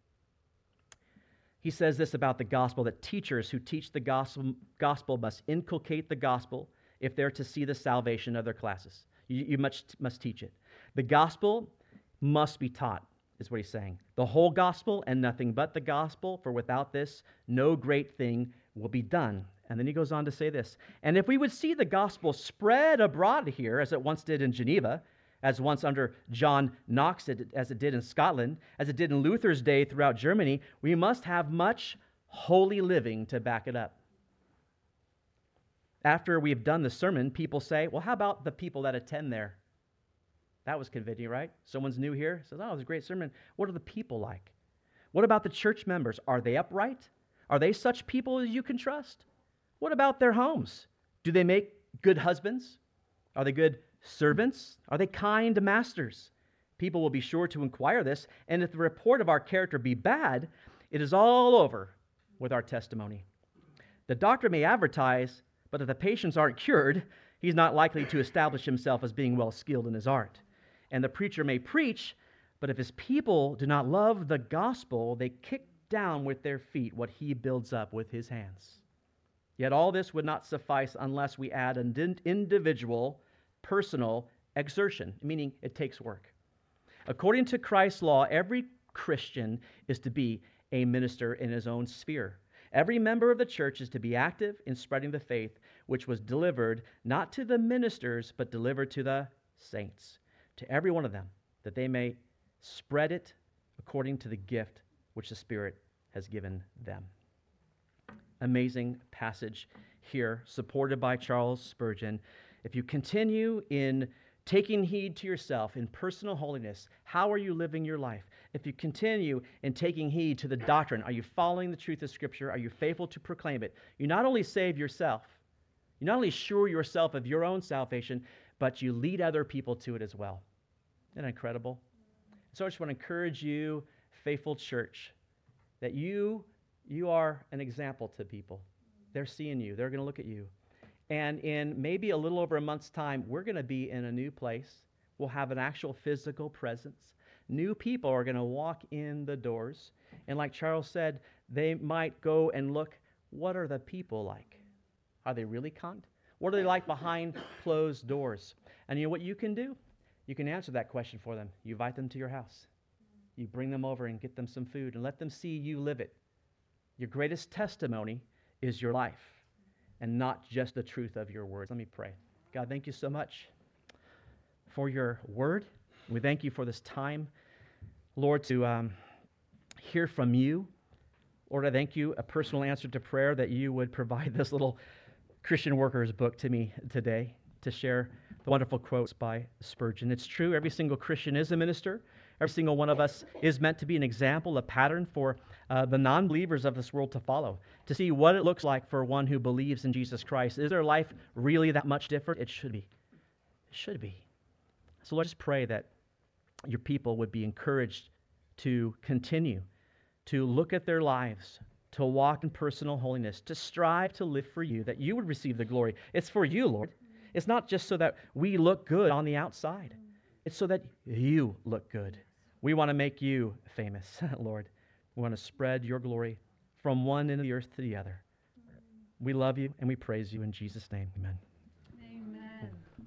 He says this about the gospel that teachers who teach the gospel, gospel must inculcate the gospel if they're to see the salvation of their classes. You, you must, must teach it. The gospel must be taught, is what he's saying. The whole gospel and nothing but the gospel, for without this, no great thing will be done. And then he goes on to say this And if we would see the gospel spread abroad here, as it once did in Geneva, as once under John Knox, as it did in Scotland, as it did in Luther's day throughout Germany, we must have much holy living to back it up. After we've done the sermon, people say, Well, how about the people that attend there? That was convincing, right? Someone's new here, says, Oh, it was a great sermon. What are the people like? What about the church members? Are they upright? Are they such people as you can trust? What about their homes? Do they make good husbands? Are they good servants? Are they kind masters? People will be sure to inquire this, and if the report of our character be bad, it is all over with our testimony. The doctor may advertise, but if the patients aren't cured, he's not likely to establish himself as being well skilled in his art. And the preacher may preach, but if his people do not love the gospel, they kick down with their feet what he builds up with his hands. Yet all this would not suffice unless we add an individual personal exertion, meaning it takes work. According to Christ's law, every Christian is to be a minister in his own sphere. Every member of the church is to be active in spreading the faith which was delivered not to the ministers, but delivered to the saints, to every one of them, that they may spread it according to the gift which the Spirit has given them. Amazing passage here, supported by Charles Spurgeon. If you continue in taking heed to yourself in personal holiness, how are you living your life? If you continue in taking heed to the doctrine, are you following the truth of Scripture? Are you faithful to proclaim it? You not only save yourself, You not only sure yourself of your own salvation, but you lead other people to it as well. Isn't that incredible? So I just want to encourage you, faithful church, that you you are an example to people. They're seeing you. They're going to look at you. And in maybe a little over a month's time, we're going to be in a new place. We'll have an actual physical presence. New people are going to walk in the doors. And like Charles said, they might go and look what are the people like? Are they really kind? What are they like behind *laughs* closed doors? And you know what you can do? You can answer that question for them. You invite them to your house. You bring them over and get them some food and let them see you live it. Your greatest testimony is your life and not just the truth of your words. Let me pray. God, thank you so much for your word. We thank you for this time, Lord, to um, hear from you. Lord, I thank you, a personal answer to prayer, that you would provide *laughs* this little Christian Workers book to me today to share the wonderful quotes by Spurgeon. It's true, every single Christian is a minister. Every single one of us is meant to be an example, a pattern for uh, the non believers of this world to follow, to see what it looks like for one who believes in Jesus Christ. Is their life really that much different? It should be. It should be. So let's just pray that your people would be encouraged to continue to look at their lives, to walk in personal holiness, to strive to live for you, that you would receive the glory. It's for you, Lord. It's not just so that we look good on the outside, it's so that you look good. We want to make you famous, *laughs* Lord. We want to spread your glory from one end of the earth to the other. We love you and we praise you in Jesus' name. Amen.